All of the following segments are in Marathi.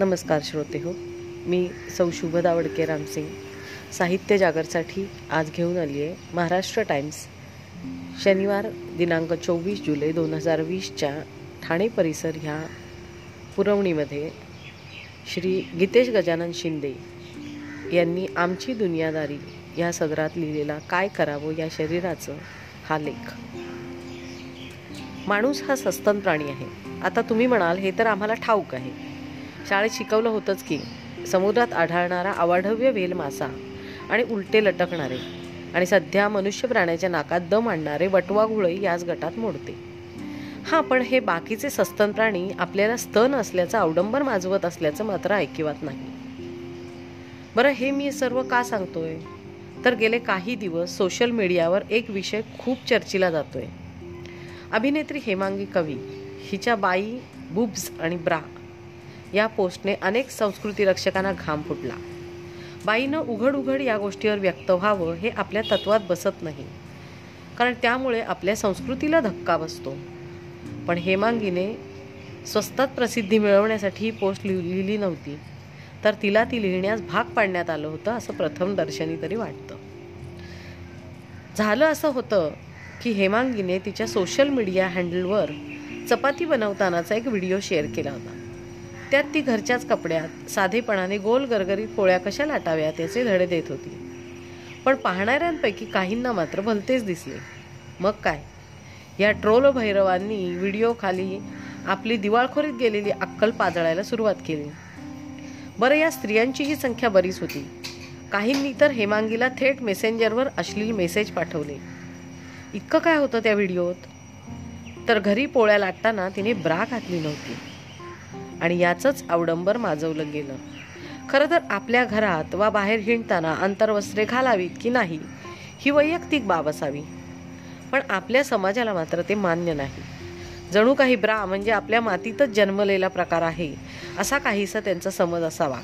नमस्कार श्रोते हो मी सौ शुभदा वडके रामसिंग. साहित्य जागरसाठी आज घेऊन आली आहे महाराष्ट्र टाइम्स. शनिवार दिनांक चोवीस जुलै दोन हजार वीसच्या ठाणे परिसर ह्या पुरवणीमध्ये श्री गीतेश गजानन शिंदे यांनी आमची दुनियादारी या सदरात लिहिलेला काय करावं या शरीराचं हा लेख. माणूस हा सस्तन प्राणी आहे. आता तुम्ही म्हणाल हे तर आम्हाला ठाऊक आहे. शाळेत शिकवलं होतंच की समुद्रात आढळणारा अवाढव्य वेल मासा आणि उलटे लटकणारे आणि सध्या मनुष्य प्राण्याच्या नाकात दम आणणारे वटवा याच गटात मोडते. हां पण हे बाकीचे सस्तन प्राणी आपल्याला स्तन असल्याचं अवडंबर माजवत असल्याचं मात्र ऐकिवात नाही. बरं हे मी सर्व का सांगतोय? तर गेले काही दिवस सोशल मीडियावर एक विषय खूप चर्चेला जातोय. अभिनेत्री हेमांगी कवी हिच्या बाई बुब्स आणि ब्रा या पोस्टने अनेक संस्कृती रक्षकांना घाम फुटला. बाईनं उघड उघड या गोष्टीवर व्यक्त व्हावं हे आपल्या तत्वात बसत नाही. कारण त्यामुळे आपल्या संस्कृतीला धक्का बसतो. पण हेमांगीने स्वस्तात प्रसिद्धी मिळवण्यासाठी ही पोस्ट लिहिली नव्हती. तर तिला ती लिहिण्यास भाग पाडण्यात आलं होतं असं प्रथम दर्शनी तरी वाटतं. झालं असं होतं की हेमांगीने तिच्या सोशल मीडिया हँडलवर चपाती बनवतानाचा एक व्हिडिओ शेअर केला होता. त्यात ती घरच्याच कपड्यात साधेपणाने गोल गरगरीत पोळ्या कशा लाटाव्यात याचे धडे देत होती. पण पाहणाऱ्यांपैकी काहींना मात्र भलतेच दिसले. मग काय? या ट्रोल भैरवांनी व्हिडिओ खाली आपली दिवाळखोरीत गेलेली अक्कल पाजळायला सुरुवात केली. बरं या स्त्रियांचीही संख्या बरीच होती. काहींनी तर हेमांगीला थेट मेसेंजरवर अश्लील मेसेज पाठवले. इतकं काय होतं त्या व्हिडिओत? तर घरी पोळ्या लाटताना तिने ब्रा घातली नव्हती. आणि याचंच अवडंबर माजवलं गेलं. खरं तर आपल्या घरात वा बाहेर हिंडताना अंतर्वस्त्रे घालावीत की नाही ही वैयक्तिक बाब असावी. पण आपल्या समाजाला मात्र ते मान्य नाही. जणू काही ब्रा म्हणजे आपल्या मातीतच जन्मलेला प्रकार आहे असा काहीसा त्यांचा समज असावा.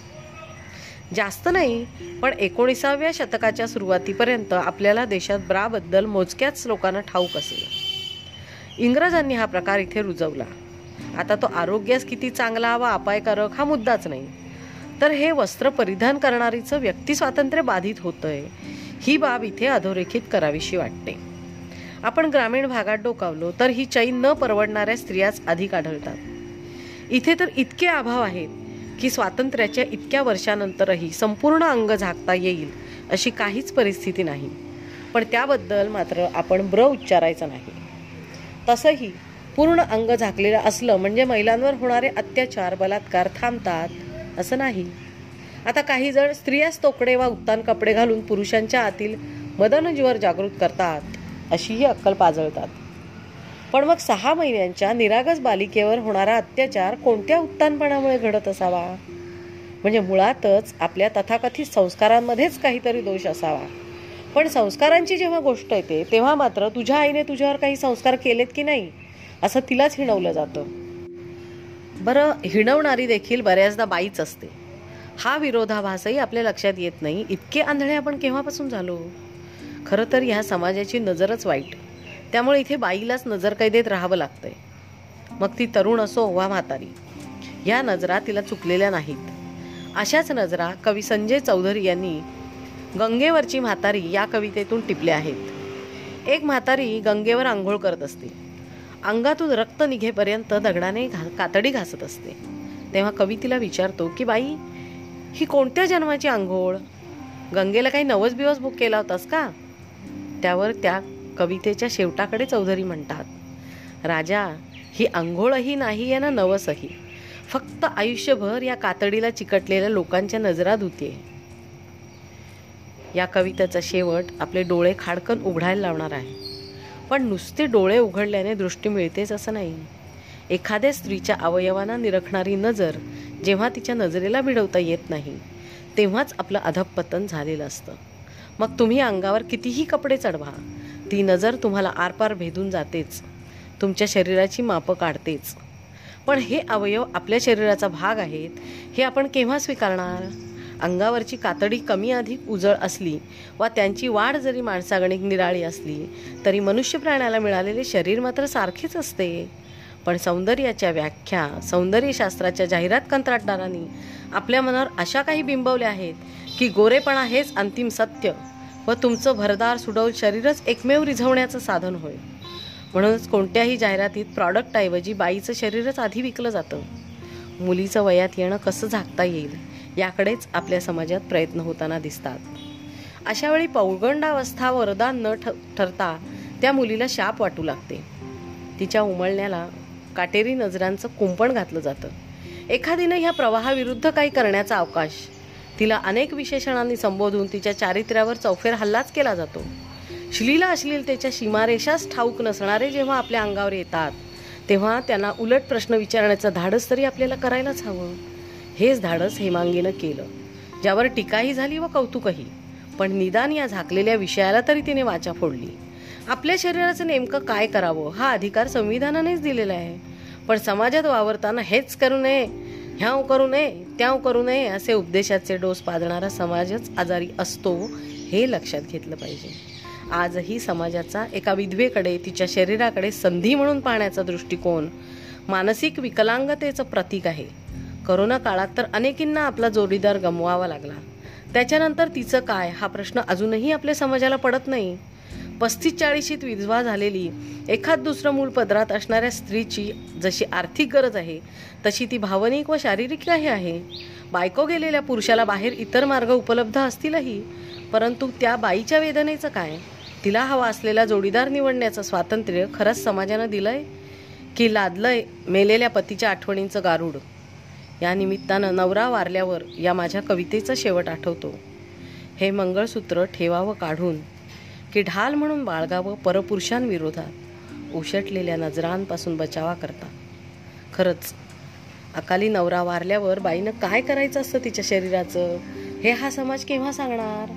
जास्त नाही पण एकोणीसाव्या शतकाच्या सुरुवातीपर्यंत आपल्याला देशात ब्राबद्दल मोजक्याच लोकांना ठाऊक असेल. इंग्रजांनी हा प्रकार इथे रुजवला. आता तो आरोग्यास किती चांगला वा अपायकारक हा मुद्दाच नाही. तर हे वस्त्र परिधान करणारीचं व्यक्ती स्वातंत्र्य बाधित होतंय ही बाब इथे अधोरेखित करावीशी वाटते. आपण ग्रामीण भागात डोकावलो तर ही चैन न परवडणाऱ्या स्त्रियाच अधिक आढळतात. इथे तर इतके अभाव आहेत की स्वातंत्र्याच्या इतक्या वर्षानंतरही संपूर्ण अंग झाकता येईल अशी काहीच परिस्थिती नाही. पण त्याबद्दल मात्र आपण ब्र उच्चारायचं नाही. तसंही पूर्ण अंग झाकलेलं असलं म्हणजे महिलांवर होणारे अत्याचार बलात्कार थांबतात असं नाही. आता काही जण स्त्रियाच तोकडे वा उत्तान कपडे घालून पुरुषांच्या आतील मदनजीवर जागृत करतात अशीही अक्कल पाजळतात. पण मग सहा महिन्यांच्या निरागस बालिकेवर होणारा अत्याचार कोणत्या उत्तानपणामुळे घडत असावा? म्हणजे मुळातच आपल्या तथाकथित संस्कारांमध्येच काहीतरी दोष असावा. पण संस्कारांची जेव्हा गोष्ट येते तेव्हा मात्र तुझ्या आईने तुझ्यावर काही संस्कार केलेत की नाही? असं तिलाच हिणवलं जातं. बरं हिणवणारी देखील बऱ्याचदा बाईच असते. हा विरोधाभासही आपल्या लक्षात येत नाही. इतके आंधळे आपण केव्हापासून झालो? खरं तर ह्या समाजाची नजरच वाईट. त्यामुळे इथे बाईलाच नजर कैदेत राहावं लागतंय. मग ती तरुण असो वा म्हातारी या नजरा तिला चुकलेल्या नाहीत. अशाच नजरा कवी संजय चौधरी यांनी गंगेवरची म्हातारी या कवितेतून टिपल्या आहेत. एक म्हातारी गंगेवर आंघोळ करत असते. अंगातून रक्त निघेपर्यंत दगडाने घा कातडी घासत असते. तेव्हा कवी तिला विचारतो की बाई ही कोणत्या जन्माची आंघोळ? गंगेला काही नवस बिवस बुक केला होतास का? त्यावर त्या कवितेच्या शेवटाकडे चौधरी म्हणतात राजा ही आंघोळही नाही आहे ना नवसही. फक्त आयुष्यभर या कातडीला चिकटलेल्या लोकांच्या नजरा धुते. या कवितेचा शेवट आपले डोळे खाडकन उघडायला लावणार आहे. पण नुसते डोळे उघडल्याने दृष्टी मिळतेच असं नाही. एखाद्या स्त्रीच्या अवयवांना निरखणारी नजर जेव्हा तिच्या नजरेला भिडवता येत नाही तेव्हाच आपलं अधपतन झालेलं असतं. मग तुम्ही अंगावर कितीही कपडे चढवा ती नजर तुम्हाला आरपार भेदून जातेच तुमच्या शरीराची मापं काढतेच. पण हे अवयव आपल्या शरीराचा भाग आहेत हे आपण केव्हा स्वीकारणार? अंगावरची कातडी कमी अधिक उजळ असली वा त्यांची वाढ जरी माणसागणिक निराळी असली तरी मनुष्य प्राण्याला मिळालेले शरीर मात्र सारखेच असते. पण सौंदर्याच्या व्याख्या सौंदर्यशास्त्राच्या जाहिरात कंत्राटदारांनी आपल्या मनावर अशा काही बिंबवल्या आहेत की गोरेपणा हेच अंतिम सत्य व तुमचं भरदार सुडौल शरीरच एकमेव रिझवण्याचं साधन होय. म्हणूनच कोणत्याही जाहिरातीत प्रॉडक्टऐवजी बाईचं शरीरच आधी विकलं जातं. मुलीचं वयात येणं कसं झाकता येईल? याकडेच आपल्या समाजात प्रयत्न होताना दिसतात. अशा वेळी पौगंडावस्था वरदान न ठरता त्या मुलीला शाप वाटू लागते. तिच्या उमळण्याला काटेरी नजरांचं कुंपण घातलं जातं. एखादीनं ह्या प्रवाहाविरुद्ध काही करण्याचा अवकाश तिला अनेक विशेषणांनी संबोधून तिच्या चारित्र्यावर चौफेर हल्लाच केला जातो. श्लीला अश्लीलतेच्या सीमारेषाच ठाऊक नसणारे जेव्हा आपल्या अंगावर येतात तेव्हा त्यांना उलट प्रश्न विचारण्याचं धाडस तरी आपल्याला करायलाच हवं. हेच धाडस हेमांगीनं केलं. ज्यावर टीकाही झाली व कौतुकही. पण निदान या झाकलेल्या विषयाला तरी तिने वाचा फोडली. आपल्या शरीराचं नेमकं काय करावं हा अधिकार संविधानानेच दिलेला आहे. पण समाजात वावरताना हेच करू नये ह्याव करू नये त्याव करू नये असे उपदेशाचे डोस पाजणारा समाजच आजारी असतो हे लक्षात घेतलं पाहिजे. आजही समाजाचा एका विधवेकडे तिच्या शरीराकडे संधी म्हणून पाहण्याचा दृष्टिकोन मानसिक विकलांगतेचं प्रतीक आहे. करोना काळात तर अनेकींना आपला जोडीदार गमवावा लागला. त्याच्यानंतर तिचं काय? हा प्रश्न अजूनही आपल्या समाजाला पडत नाही. पस्तीस चाळीशीत विधवा झालेली एखाद दुसरं मूल पदरात असणाऱ्या स्त्रीची जशी आर्थिक गरज आहे तशी ती भावनिक व शारीरिकही आहे. बायको गेलेल्या पुरुषाला बाहेर इतर मार्ग उपलब्ध असतीलही परंतु त्या बाईच्या वेदनेचं काय? तिला हवा असलेला जोडीदार निवडण्याचं स्वातंत्र्य खरंच समाजानं दिलंय? की लादलंय मेलेल्या पतीच्या आठवणींचं गारूड? या निमित्तानं नवरा वारल्यावर या माझ्या कवितेचा शेवट आठवतो. हे मंगळसूत्र ठेवावं काढून की ढाल म्हणून बाळगावं परपुरुषांविरोधात उशटलेल्या नजरांपासून बचावा करता खरंच अकाली नवरा वारल्यावर बाईनं काय करायचं असतं तिच्या शरीराचं? हे हा समाज केव्हा सांगणार?